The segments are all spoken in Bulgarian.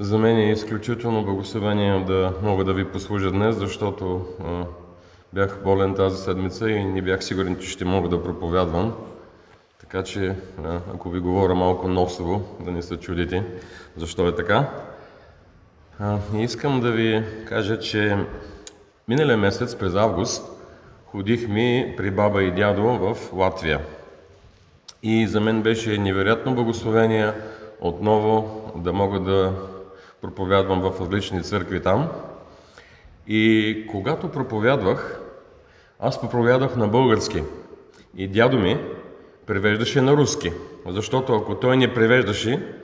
За мен е изключително благословение да мога да ви послужа днес, защото а, бях болен тази седмица и не бях сигурен, че ще мога да проповядвам. Така че, а, ако ви говоря малко носово, да не се чудите защо е така. А, искам да ви кажа, че миналия месец, през август, ходих ми при баба и дядо в Латвия. И за мен беше невероятно благословение отново да мога да проповядвам в различни църкви там. И когато проповядвах, аз проповядах на български. И дядо ми превеждаше на руски. Защото ако той не превеждаше,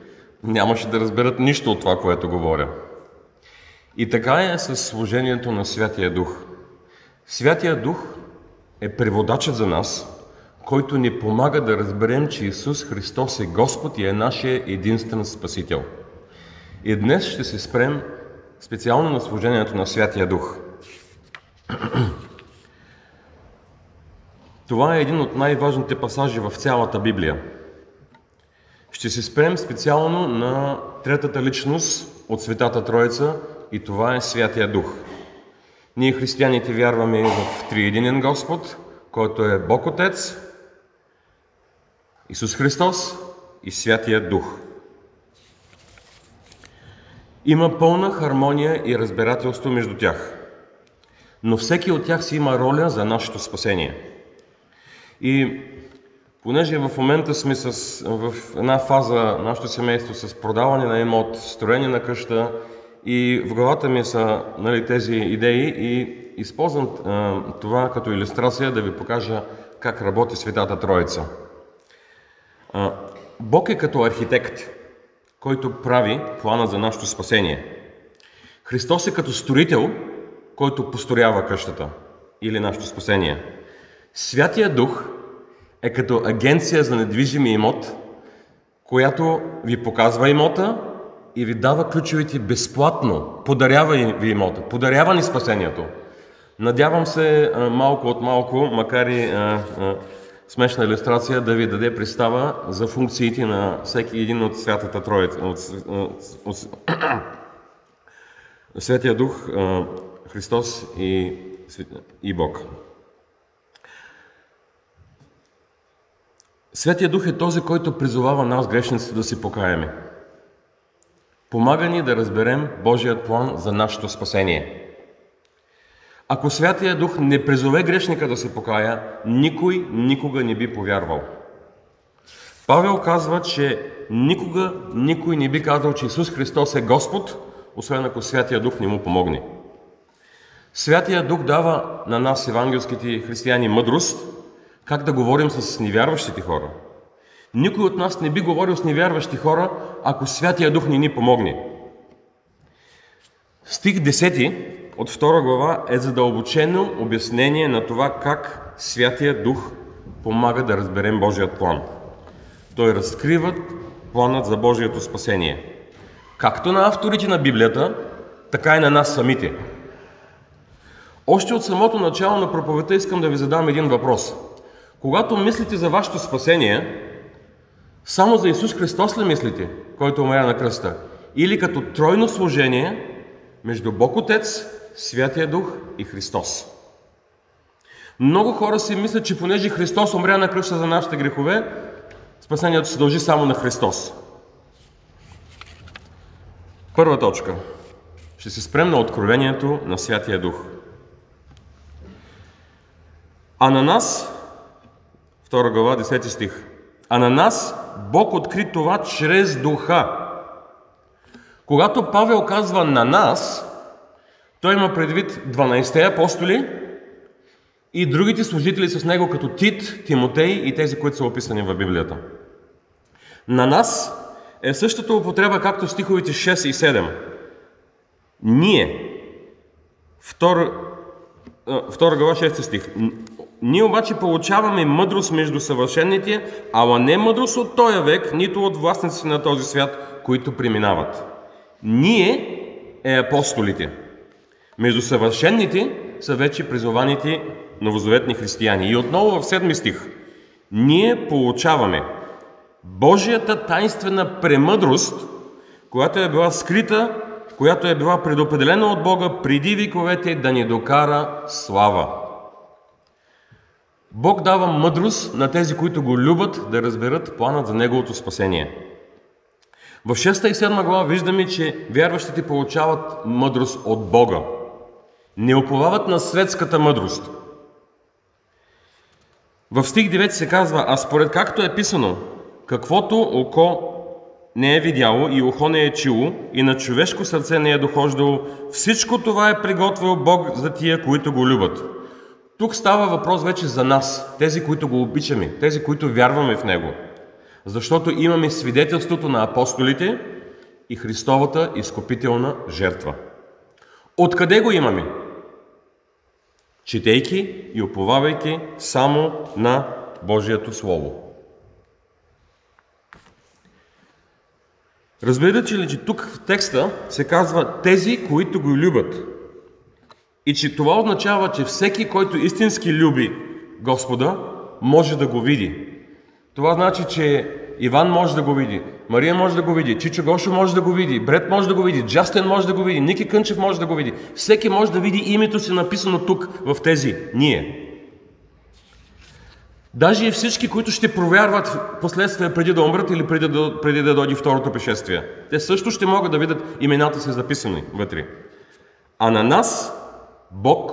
нямаше да разберат нищо от това, което говоря. И така е с служението на Святия Дух. Святия Дух е преводачът за нас, който ни помага да разберем, че Исус Христос е Господ и е нашия единствен Спасител. И днес ще се спрем специално на служението на Святия Дух. Това е един от най-важните пасажи в цялата Библия. Ще се спрем специално на третата личност от Светата Троица и това е Святия Дух. Ние християните вярваме в Триединен Господ, който е Бог Отец, Исус Христос и Святия Дух. Има пълна хармония и разбирателство между тях, но всеки от тях си има роля за нашето спасение. И понеже в момента сме с, в една фаза нашето семейство с продаване на имот, строение на къща и в главата ми са нали, тези идеи и използвам а, това като иллюстрация да ви покажа как работи Светата Троица. А, Бог е като архитект, който прави плана за нашето спасение. Христос е като строител, който построява къщата или нашето спасение. Святия Дух е като агенция за недвижими имот, която ви показва имота и ви дава ключовете безплатно. Подарява ви имота, подарява ни спасението. Надявам се малко от малко, макар и смешна иллюстрация, да ви даде представа за функциите на всеки един от Святата Троица, от, от, от, Святия Дух, Христос и, и Бог. Святия Дух е този, който призовава нас, грешниците, да си покаяме. Помага ни да разберем Божият план за нашето спасение. Ако Святия Дух не призове грешника да се покая, никой никога не би повярвал. Павел казва, че никога никой не би казал, че Исус Христос е Господ, освен ако Святия Дух не му помогне. Святия Дух дава на нас, евангелските християни, мъдрост, как да говорим с невярващите хора. Никой от нас не би говорил с невярващи хора, ако Святия Дух не ни помогне. Стих 10 от 2 глава е задълбочено обяснение на това как Святия Дух помага да разберем Божият план. Той разкрива планът за Божието спасение. Както на авторите на Библията, така и на нас самите. Още от самото начало на проповедта искам да ви задам един въпрос. Когато мислите за вашето спасение, само за Исус Христос ли мислите, който умря на кръста? Или като тройно служение между Бог Отец, Святия Дух и Христос? Много хора си мислят, че понеже Христос умря на кръста за нашите грехове, спасението се дължи само на Христос. Първа точка. Ще се спрем на откровението на Святия Дух. А на нас, 2 глава, 10 стих, а на нас Бог откри това чрез духа. Когато Павел казва на нас, той има предвид 12-те апостоли и другите служители с него, като Тит, Тимотей и тези, които са описани в Библията. На нас е същата употреба, както стиховите 6 и 7. Ние, втора, втора глава, 6 стих. Ние обаче получаваме мъдрост между съвършените, ала не мъдрост от този век, нито от властниците на този свят, които преминават. Ние е апостолите. Между съвършените са вече призованите новозаветни християни. И отново в седми стих. Ние получаваме Божията тайнствена премъдрост, която е била скрита, която е била предопределена от Бога преди вековете да ни докара слава. Бог дава мъдрост на тези, които го любят, да разберат планът за Неговото спасение. В 6 и 7 глава виждаме, че вярващите получават мъдрост от Бога. Не оповават на светската мъдрост. В стих 9 се казва, а според както е писано, каквото око не е видяло и ухо не е чило и на човешко сърце не е дохождало, всичко това е приготвил Бог за тия, които го любят. Тук става въпрос вече за нас, тези, които го обичаме, тези, които вярваме в Него. Защото имаме свидетелството на апостолите и Христовата изкупителна жертва. Откъде го имаме? Четейки и оповавайки само на Божието Слово. Разбирате ли, че тук в текста се казва тези, които го любят. И че това означава, че всеки, който истински люби Господа, може да го види. Това значи, че Иван може да го види, Мария може да го види, Чичо Гошо може да го види, Бред може да го види, Джастен може да го види, Ники Кънчев може да го види. Всеки може да види името си написано тук, в тези, ние. Даже и всички, които ще провярват последствия преди да умрат или преди да, преди да дойде второто пришествие. Те също ще могат да видят имената си записани вътре. А на нас Бог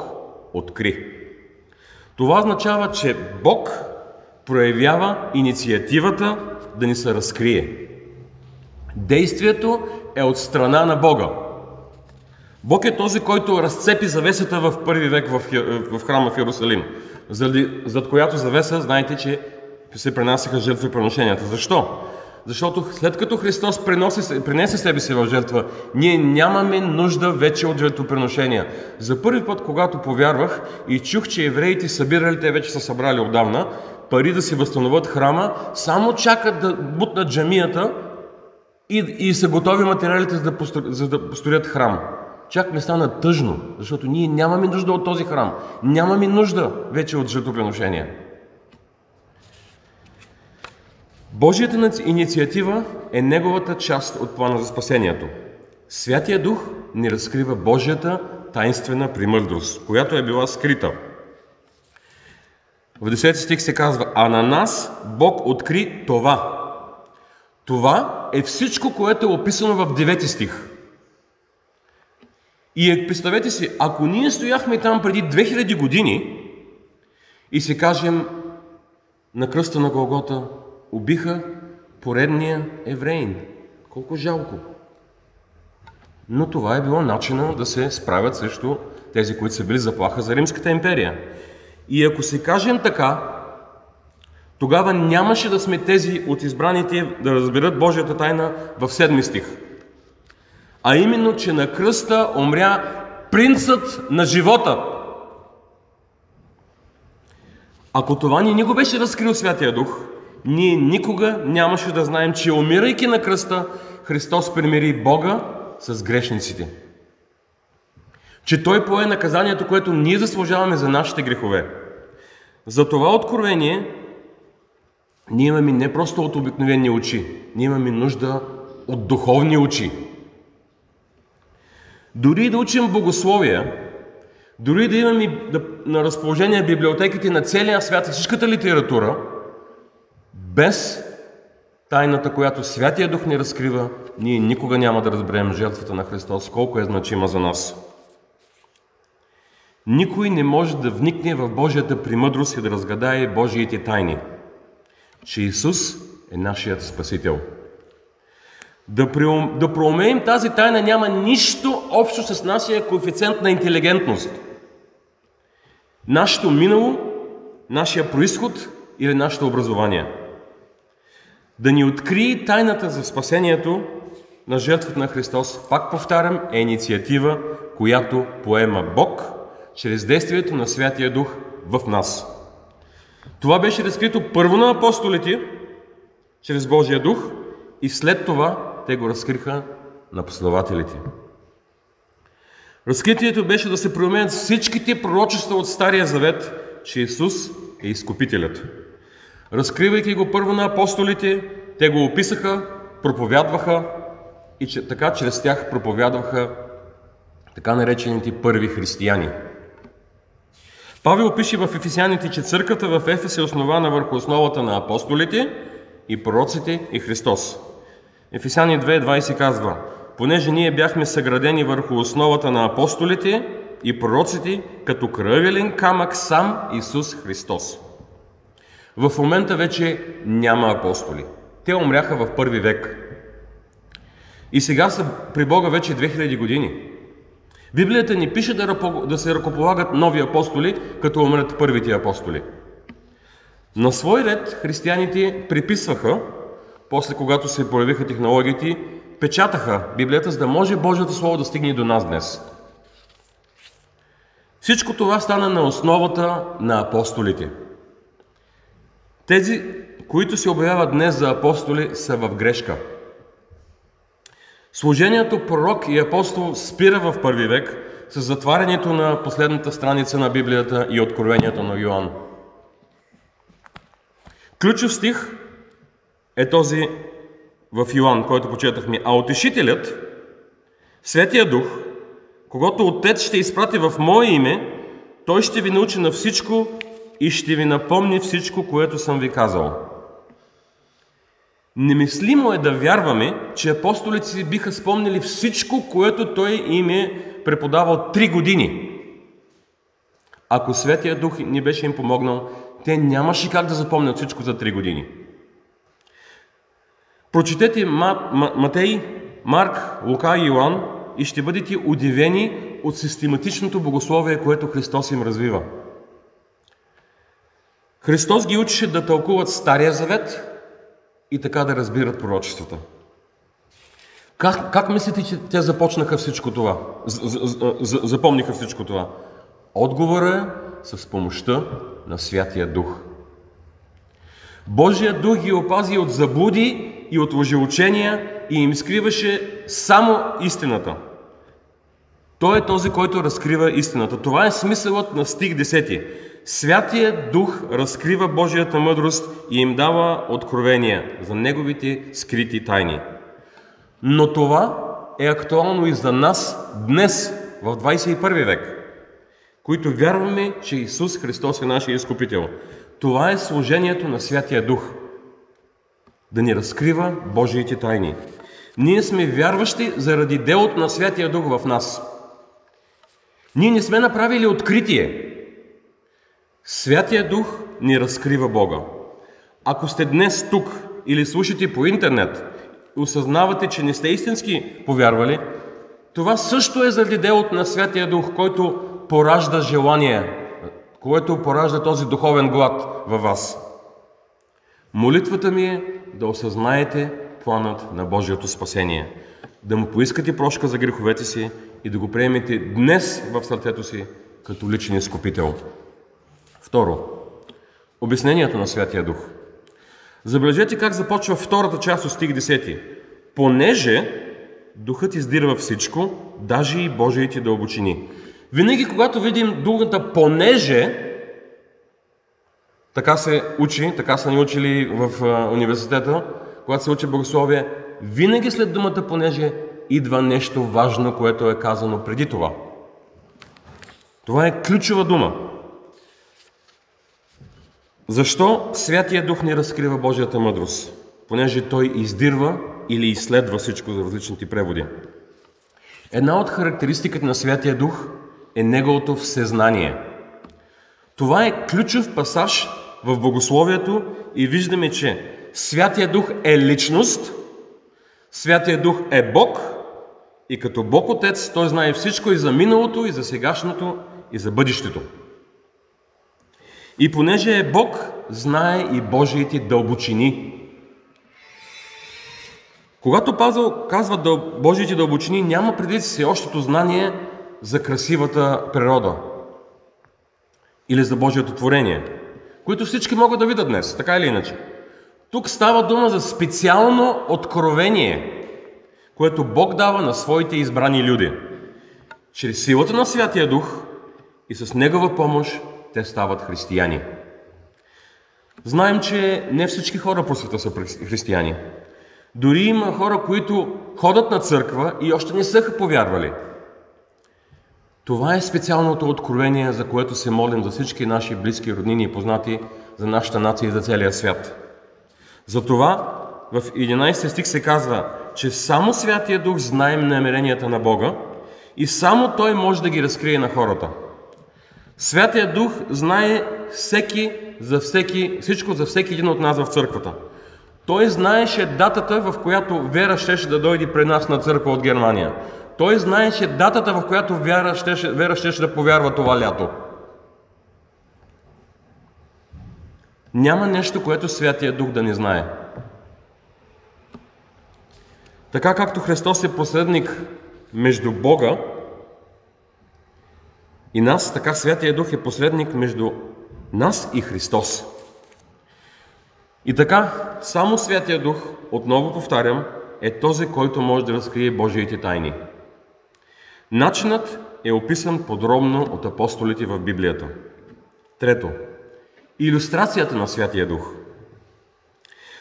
откри. Това означава, че Бог проявява инициативата да ни се разкрие. Действието е от страна на Бога. Бог е този, който разцепи завесата в първи век в, храма в Иерусалим, зад която завеса, знаете, че се пренасяха жертвоприношенията. Защо? Защото след като Христос приноси, принесе себе си в жертва, ние нямаме нужда вече от жертвоприношения. За първи път, когато повярвах и чух, че евреите събирали, те вече са събрали отдавна, пари да си възстановят храма, само чакат да бутнат джамията и, и са готови материалите за да, построят, за да построят храм. Чак ми стана тъжно, защото ние нямаме нужда от този храм. Нямаме нужда вече от жертвоприношения. Божията инициатива е неговата част от плана за спасението. Святия Дух ни разкрива Божията таинствена примърдост, която е била скрита. В 10 стих се казва, а на нас Бог откри това. Това е всичко, което е описано в 9 стих. И е, представете си, ако ние стояхме там преди 2000 години и се кажем на кръста на Голгота, убиха поредния евреин. Колко жалко. Но това е било начина да се справят срещу тези, които са били заплаха за Римската империя. И ако се кажем така, тогава нямаше да сме тези от избраните да разберат Божията тайна в седми стих. А именно, че на кръста умря принцът на живота. Ако това ни не го беше разкрил Святия Дух, ние никога нямаше да знаем, че умирайки на кръста, Христос примири Бога с грешниците. Че Той пое наказанието, което ние заслужаваме за нашите грехове. За това откровение ние имаме не просто от обикновени очи, ние имаме нужда от духовни очи. Дори да учим богословие, дори да имаме на разположение библиотеките на целия свят всичката литература, без тайната, която Святия Дух ни разкрива, ние никога няма да разберем жертвата на Христос, колко е значима за нас. Никой не може да вникне в Божията примъдрост и да разгадае Божиите тайни, че Исус е нашият Спасител. Да, приум, да проумеем тази тайна няма нищо общо с нашия коефициент на интелигентност. Нашето минало, нашия происход или нашето образование. Да ни открие тайната за спасението на жертвата на Христос, пак повтарям, е инициатива, която поема Бог – чрез действието на Святия Дух в нас. Това беше разкрито първо на апостолите, чрез Божия Дух, и след това те го разкриха на последователите. Разкритието беше да се променят всичките пророчества от Стария Завет, че Исус е Изкупителят. Разкривайки го първо на апостолите, те го описаха, проповядваха и че, така чрез тях проповядваха така наречените първи християни. Павел пише в Ефесяните, че църквата в Ефес е основана върху основата на апостолите и пророците и Христос. Ефесяни 2.20 казва, понеже ние бяхме съградени върху основата на апостолите и пророците, като кръгелен камък сам Исус Христос. В момента вече няма апостоли. Те умряха в първи век. И сега са при Бога вече 2000 години. Библията ни пише да, да се ръкополагат нови апостоли, като умрат първите апостоли. На свой ред християните приписваха, после когато се появиха технологиите, печатаха Библията, за да може Божието Слово да стигне до нас днес. Всичко това стана на основата на апостолите. Тези, които се обявяват днес за апостоли, са в грешка. Служението пророк и апостол спира в първи век с затварянето на последната страница на Библията и откровението на Йоанн. Ключов стих е този в Йоанн, който почетахме. А утешителят, Светия Дух, когато Отец ще изпрати в Мое име, Той ще ви научи на всичко и ще ви напомни всичко, което съм ви казал. Немислимо е да вярваме, че апостолите си биха спомнили всичко, което Той им е преподавал три години. Ако Светия Дух ни беше им помогнал, те нямаше как да запомнят всичко за три години. Прочетете Матей, Марк, Лука и Йоан и ще бъдете удивени от систематичното богословие, което Христос им развива. Христос ги учеше да тълкуват Стария Завет и така да разбират пророчествата. Как, как мислите, че те започнаха всичко това? Запомниха всичко това? Отговора е с помощта на Святия Дух. Божия Дух ги опази от заблуди и от лъжеучения и им скриваше само истината. Той е този, който разкрива истината. Това е смисълът на стих 10. Святия Дух разкрива Божията мъдрост и им дава откровения за Неговите скрити тайни. Но това е актуално и за нас днес, в 21 век, които вярваме, че Исус Христос е нашия изкупител. Това е служението на Святия Дух. Да ни разкрива Божиите тайни. Ние сме вярващи заради делото на Святия Дух в нас. Ние не сме направили откритие. Святия Дух ни разкрива Бога. Ако сте днес тук или слушате по интернет и осъзнавате, че не сте истински повярвали, това също е заради делото на Святия Дух, който поражда желание, което поражда този духовен глад във вас. Молитвата ми е да осъзнаете планът на Божието спасение, да му поискате прошка за греховете си и да го приемете днес в сърцето си като личен изкупител. Второ, обяснението на Святия Дух. Забележете как започва втората част от стих 10. Понеже Духът издирва всичко, даже и Божиите дълбочини. Винаги, когато видим думата понеже, така се учи, така са ни учили в университета, когато се учи богословие, винаги след думата понеже идва нещо важно, което е казано преди това. Това е ключова дума. Защо Святия Дух ни разкрива Божията мъдрост? Понеже Той издирва или изследва всичко за различните преводи. Една от характеристиките на Святия Дух е Неговото всезнание. Това е ключов пасаж в Богословието и виждаме, че Святия Дух е личност, Святия Дух е Бог и като Бог Отец Той знае всичко и за миналото, и за сегашното, и за бъдещето. И понеже е Бог, знае и Божиите дълбочини. Когато Пазъл казва Божиите дълбочини, няма преди си общото знание за красивата природа или за Божието творение, които всички могат да видят днес, така или иначе. Тук става дума за специално откровение, което Бог дава на своите избрани люди. Чрез силата на Святия Дух и с Негова помощ те стават християни. Знаем, че не всички хора по света са християни. Дори има хора, които ходят на църква и още не са повярвали. Това е специалното откровение, за което се молим за всички наши близки, роднини и познати, за нашата нация и за целия свят. Затова в 11 стих се казва, че само Святия Дух знае намеренията на Бога и само Той може да ги разкрие на хората. Святия Дух знае всеки, за всеки, всичко за всеки един от нас в църквата. Той знаеше датата, в която Вера щеше да дойде при нас на църква от Германия. Той знаеше датата, в която Вера щеше, Вера щеше да повярва това лято. Няма нещо, което Святия Дух да не знае. Така както Христос е посредник между Бога и нас, така Святия Дух е посредник между нас и Христос. И така, само Святия Дух, отново повтарям, е този, който може да разкрие Божиите тайни. Начинът е описан подробно от апостолите в Библията. Трето, иллюстрацията на Святия Дух.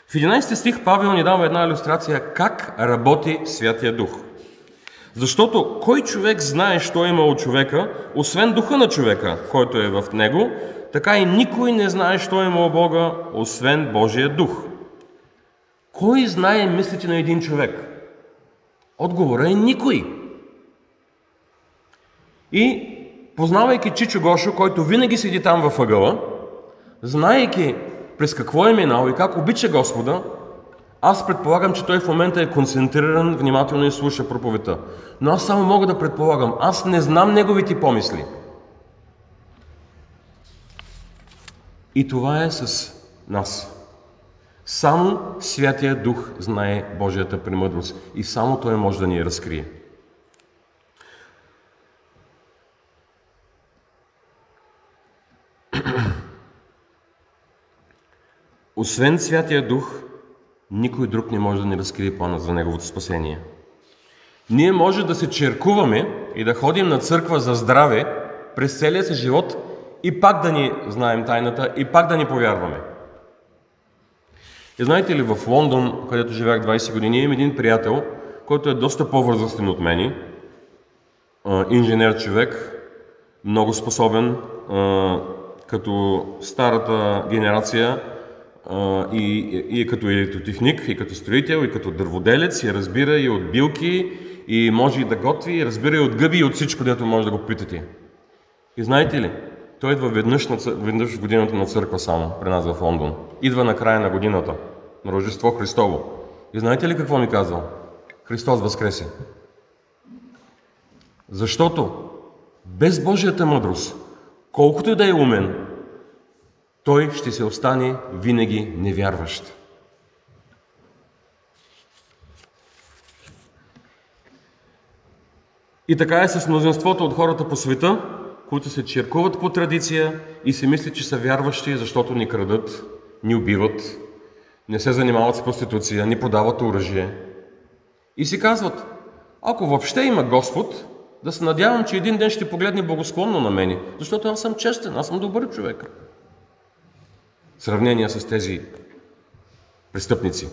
В 11 стих Павел ни дава една иллюстрация как работи Святия Дух. Защото кой човек знае, що има от човека, освен духа на човека, който е в него, така и никой не знае, що има от Бога, освен Божия дух. Кой знае мислите на един човек? Отговора е никой. И познавайки Чичо Гошо, който винаги седи там във ъгъла, знаейки през какво е минал и как обича Господа, аз предполагам, че той в момента е концентриран, внимателно и слуша проповета. Но аз само мога да предполагам. Аз не знам неговите помисли. И това е с нас. Само Святия Дух знае Божията премъдрост и само Той може да ни я разкрие. Освен Святия Дух, никой друг не може да ни разкрие плана за Неговото спасение. Ние може да се черкуваме и да ходим на църква за здраве през целия си живот и пак да ни знаем тайната и пак да ни повярваме. И знаете ли, в Лондон, където живях 20 години, имам един приятел, който е доста по-възрастен от мен, инженер човек, много способен, като старата генерация и, и е като електротехник, и като строител, и като дърводелец, и разбира и от билки, и може и да готви, и разбира и от гъби, и от всичко, дето може да го питате. И знаете ли, той идва веднъж, на, веднъж в годината на църква само, при нас в Лондон. Идва на края на годината, на Рождество Христово. И знаете ли какво ми казал? Христос възкресе. Защото без Божията мъдрост, колкото и да е умен, той ще се остане винаги невярващ. И така е с мнозинството от хората по света, които се черкуват по традиция и си мислят, че са вярващи, защото ни крадат, ни убиват, не се занимават с проституция, ни подават оръжие. И си казват, ако въобще има Господ, да се надявам, че един ден ще погледне благосклонно на мене, защото аз съм честен, аз съм добър човек сравнение с тези престъпници.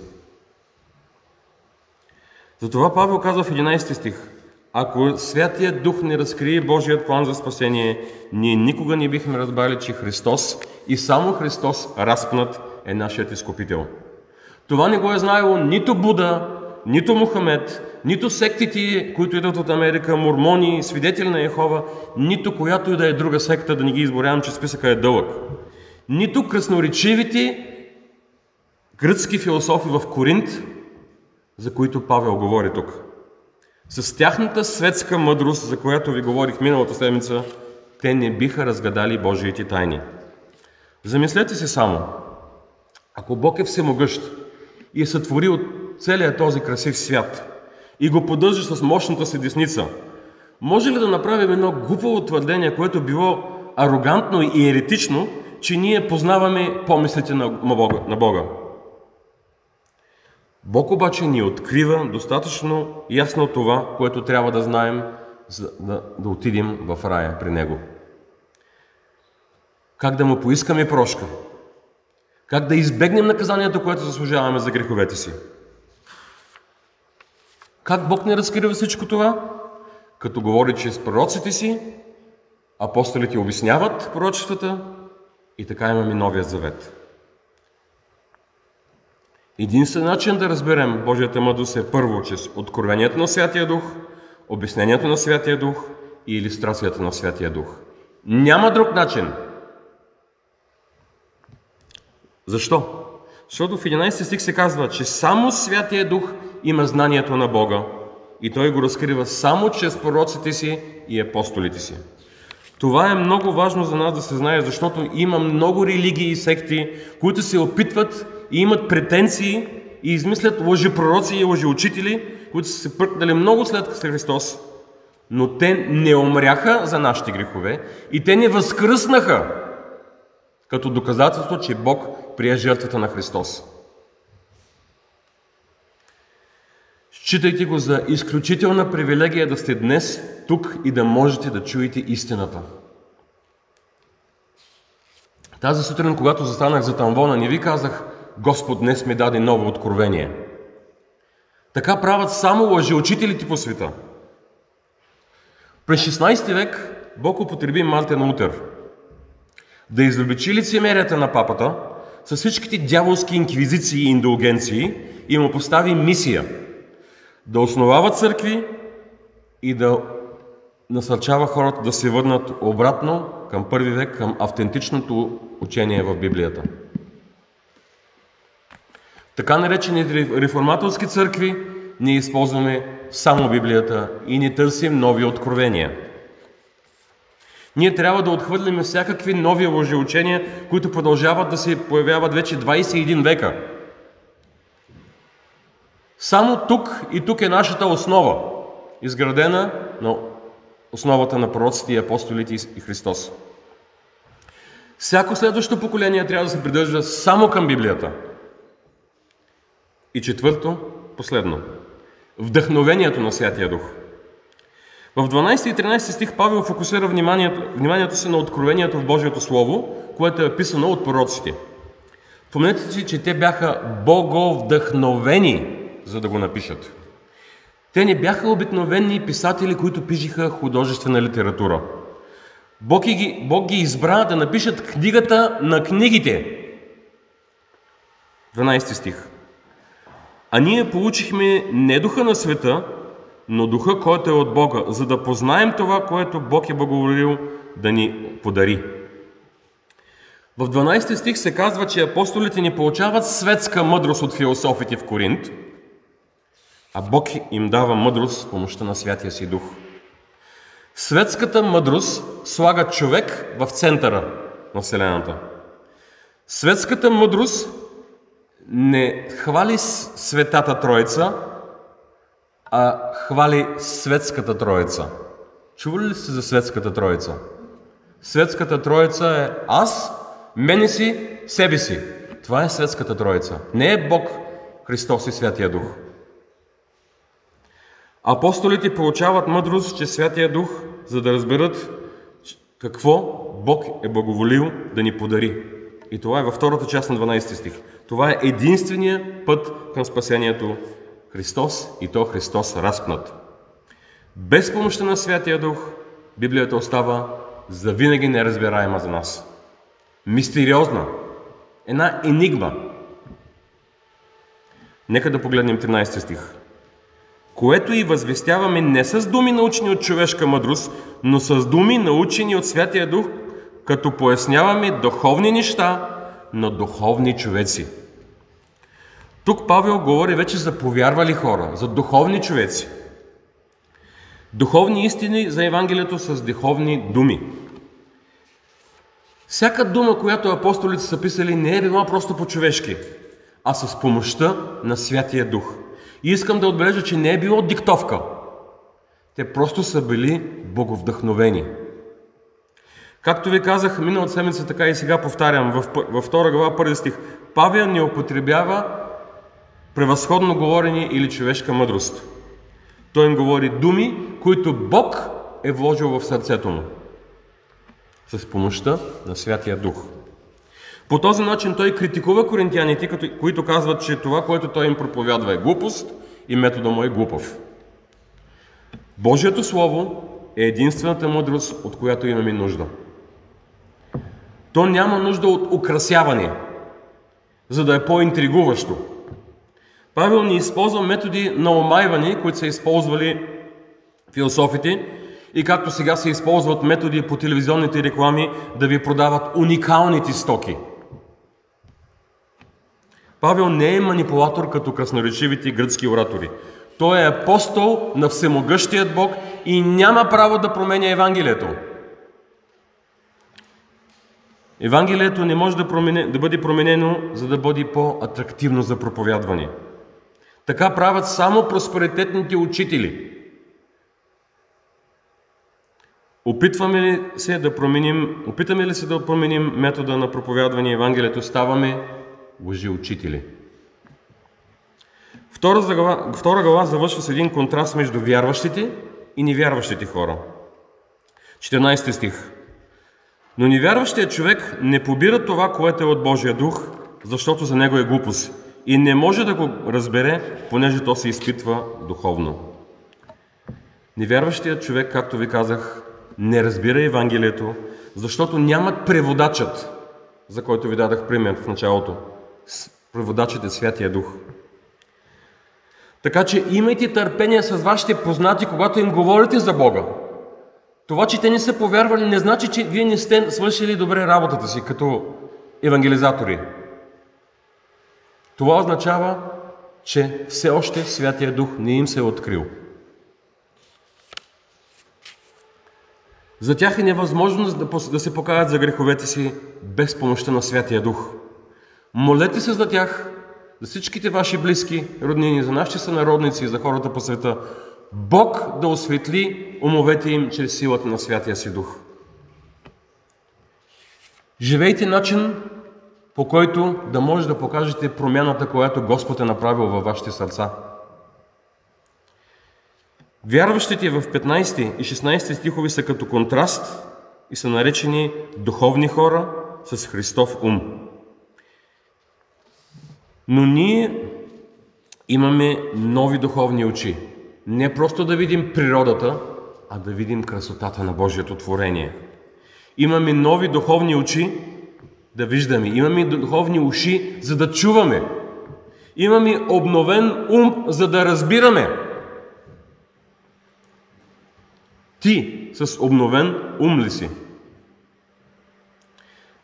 Затова Павел казва в 11 стих, ако Святият Дух не разкрие Божият план за спасение, ние никога не бихме разбрали, че Христос и само Христос разпнат е нашият изкупител. Това не го е знаело нито Буда, нито Мухамед, нито сектите, които идват от Америка, мормони, свидетели на Ехова, нито която и да е друга секта, да не ги изборявам, че списъка е дълъг нито красноречивите гръцки философи в Коринт, за които Павел говори тук. С тяхната светска мъдрост, за която ви говорих миналата седмица, те не биха разгадали Божиите тайни. Замислете се само, ако Бог е всемогъщ и е сътворил целият този красив свят и го поддържа с мощната си десница, може ли да направим едно глупаво твърдение, което било арогантно и еретично, че ние познаваме помислите на Бога. На Бога. Бог обаче ни открива достатъчно ясно това, което трябва да знаем, за да, да отидем в рая при Него. Как да му поискаме прошка. Как да избегнем наказанието, което заслужаваме за греховете си. Как Бог не разкрива всичко това? Като говори чрез пророците си, апостолите обясняват пророчествата и така имаме Новия Завет. Единствен начин да разберем Божията мъдрост е първо чрез откровението на Святия Дух, обяснението на Святия Дух и иллюстрацията на Святия Дух. Няма друг начин. Защо? Защото в 11 стих се казва, че само Святия Дух има знанието на Бога и Той го разкрива само чрез пророците си и апостолите си. Това е много важно за нас да се знае, защото има много религии и секти, които се опитват и имат претенции и измислят лъжепророци и лъжеучители, които са се пръкнали много след Христос, но те не умряха за нашите грехове и те не възкръснаха като доказателство, че Бог прие жертвата на Христос. Считайте го за изключителна привилегия да сте днес тук и да можете да чуете истината. Тази сутрин, когато застанах за тамвона, не ви казах, Господ днес ми даде ново откровение. Така правят само лъжеучителите по света. През 16 век Бог употреби Мартин Лутер да изобличи лицемерията на папата с всичките дяволски инквизиции и индулгенции и му постави мисия да основава църкви и да насърчава хората да се върнат обратно към първи век, към автентичното учение в Библията. Така наречените реформаторски църкви ние използваме само Библията и не търсим нови откровения. Ние трябва да отхвърлим всякакви нови лъжеучения, които продължават да се появяват вече 21 века. Само тук и тук е нашата основа, изградена на основата на пророците и апостолите и Христос. Всяко следващо поколение трябва да се придържа само към Библията. И четвърто, последно. Вдъхновението на Святия Дух. В 12 и 13 стих Павел фокусира вниманието, вниманието си на откровението в Божието Слово, което е писано от пророците. Помнете си, че те бяха боговдъхновени, за да го напишат. Те не бяха обикновени писатели, които пишеха художествена литература. Бог ги, Бог ги избра да напишат книгата на книгите. 12 стих. А ние получихме не духа на света, но духа, който е от Бога, за да познаем това, което Бог е благоволил да ни подари. В 12 стих се казва, че апостолите ни получават светска мъдрост от философите в Коринт, а Бог им дава мъдрост с помощта на Святия си Дух. Светската мъдрост слага човек в центъра на Вселената. Светската мъдрост не хвали Светата Троица, а хвали Светската Троица. Чували ли сте за Светската Троица? Светската Троица е аз, мене си, себе си. Това е Светската Троица. Не е Бог, Христос и Святия Дух. Апостолите получават мъдрост, че Святия Дух, за да разберат какво Бог е благоволил да ни подари. И това е във втората част на 12 стих. Това е единствения път към спасението Христос и то Христос разпнат. Без помощта на Святия Дух, Библията остава завинаги неразбираема за нас. Мистериозна. Една енигма. Нека да погледнем 13 стих. Което и възвестяваме не с думи научени от човешка мъдрост, но с думи научени от Святия Дух, като поясняваме духовни неща на духовни човеци. Тук Павел говори вече за повярвали хора, за духовни човеци. Духовни истини за Евангелието с духовни думи. Всяка дума, която апостолите са писали, не е била просто по-човешки, а с помощта на Святия Дух. И искам да отбележа, че не е било диктовка. Те просто са били боговдъхновени. Както ви казах миналата седмица, така и сега повтарям, във втора глава, първи стих, Павел не употребява превъзходно говорене или човешка мъдрост. Той им говори думи, които Бог е вложил в сърцето му. С помощта на Святия Дух. По този начин той критикува коринтияните, които казват, че това, което той им проповядва е глупост и метода му е глупав. Божието Слово е единствената мъдрост, от която имаме нужда. То няма нужда от украсяване, за да е по-интригуващо. Павел ни използва методи на омайване, които са използвали философите и както сега се използват методи по телевизионните реклами да ви продават уникалните стоки. Павел не е манипулатор като красноречивите гръцки оратори. Той е апостол на всемогъщият Бог и няма право да променя Евангелието. Евангелието не може да, промене, да бъде променено, за да бъде по-атрактивно за проповядване. Така правят само просперитетните учители. Опитваме ли се да променим, опитаме ли се да променим метода на проповядване Евангелието, ставаме лъжи учители. Втора глава, втора глава завършва с един контраст между вярващите и невярващите хора. 14 стих. Но невярващият човек не побира това, което е от Божия дух, защото за него е глупост и не може да го разбере, понеже то се изпитва духовно. Невярващият човек, както ви казах, не разбира Евангелието, защото нямат преводачът, за който ви дадах пример в началото. Преводачът е Святия Дух. Така че имайте търпение с вашите познати, когато им говорите за Бога. Това, че те не са повярвали, не значи, че вие не сте свършили добре работата си като евангелизатори. Това означава, че все още Святия Дух не им се е открил. За тях е невъзможно да се покаят за греховете си без помощта на Святия Дух. Молете се за тях, за всичките ваши близки, роднини, за нашите сънародници, за хората по света. Бог да осветли умовете им чрез силата на Святия си Дух. Живейте начин, по който да може да покажете промяната, която Господ е направил във вашите сърца. Вярващите в 15 и 16 стихови са като контраст и са наречени духовни хора с Христов ум. Но ние имаме нови духовни очи. Не просто да видим природата, а да видим красотата на Божието творение. Имаме нови духовни очи да виждаме. Имаме духовни уши, за да чуваме. Имаме обновен ум, за да разбираме. Ти с обновен ум ли си?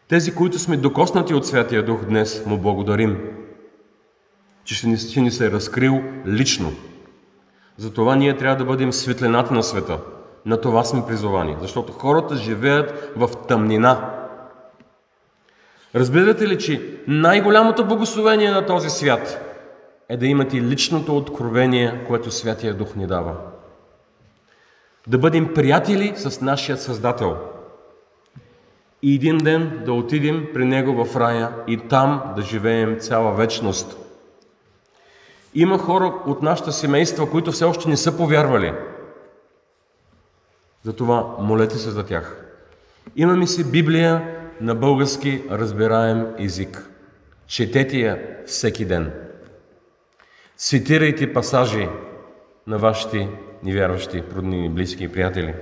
Тези, които сме докоснати от Святия Дух днес, му благодарим, че ще ни, ще ни се е разкрил лично. Затова ние трябва да бъдем светлината на света. На това сме призовани, защото хората живеят в тъмнина. Разбирате ли, че най-голямото благословение на този свят е да имате личното откровение, което Святия Дух ни дава. Да бъдем приятели с нашия Създател. И един ден да отидем при Него в рая и там да живеем цяла вечност. Има хора от нашата семейства, които все още не са повярвали. Затова молете се за тях. Имаме си Библия на български разбираем език. Четете я всеки ден. Цитирайте пасажи на вашите невярващи, роднини, близки и приятели.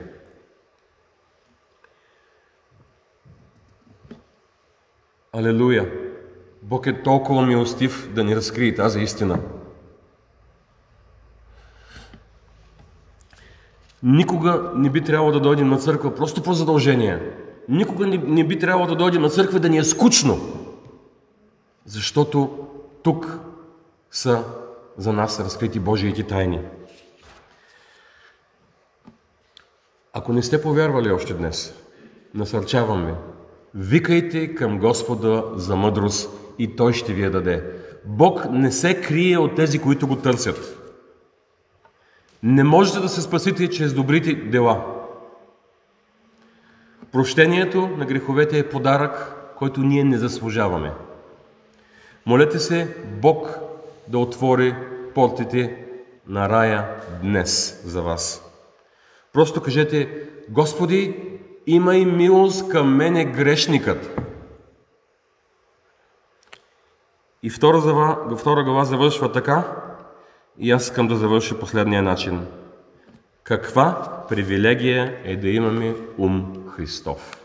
Алелуя! Бог е толкова милостив да ни разкрие тази истина. Никога не би трябвало да дойдем на църква просто по задължение. Никога не, не би трябвало да дойдем на църква да ни е скучно. Защото тук са за нас разкрити Божиите тайни. Ако не сте повярвали още днес, насърчавам ви. Викайте към Господа за мъдрост и Той ще ви я даде. Бог не се крие от тези, които го търсят. Не можете да се спасите чрез добрите дела. Прощението на греховете е подарък, който ние не заслужаваме. Молете се Бог да отвори портите на рая днес за вас. Просто кажете, Господи, имай милост към мене грешникът. И втора глава, втора глава завършва така, и аз искам да завърша последния начин. Каква привилегия е да имаме ум Христов?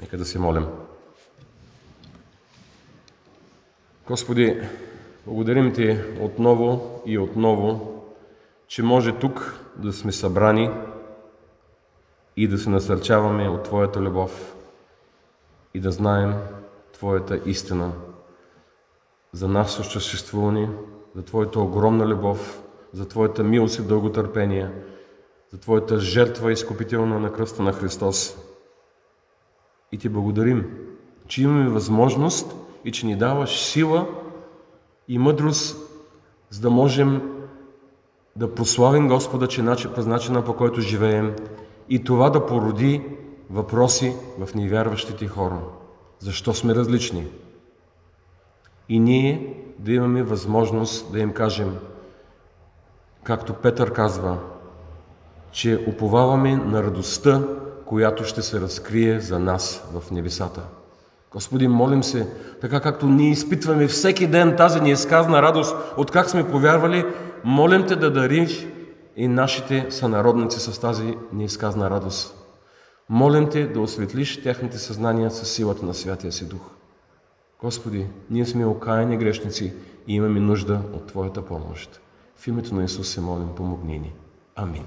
Нека да се молим. Господи, благодарим Ти отново и отново, че може тук да сме събрани и да се насърчаваме от Твоята любов и да знаем Твоята истина за нашето съществуване, за Твоята огромна любов, за Твоята милост и дълготърпение, за Твоята жертва изкупителна на кръста на Христос. И Ти благодарим, че имаме възможност и че ни даваш сила и мъдрост, за да можем да прославим Господа, че през начина по който живеем и това да породи въпроси в невярващите хора. Защо сме различни? И ние да имаме възможност да им кажем, както Петър казва, че уповаваме на радостта, която ще се разкрие за нас в небесата. Господи, молим се, така както ние изпитваме всеки ден тази неизказна радост, от как сме повярвали, молим Те да дариш и нашите сънародници с тази неизказна радост. Молим Те да осветлиш тяхните съзнания с силата на Святия си Дух. Господи, ние сме окаяни грешници и имаме нужда от Твоята помощ. В името на Исус се молим, помогни ни. Амин.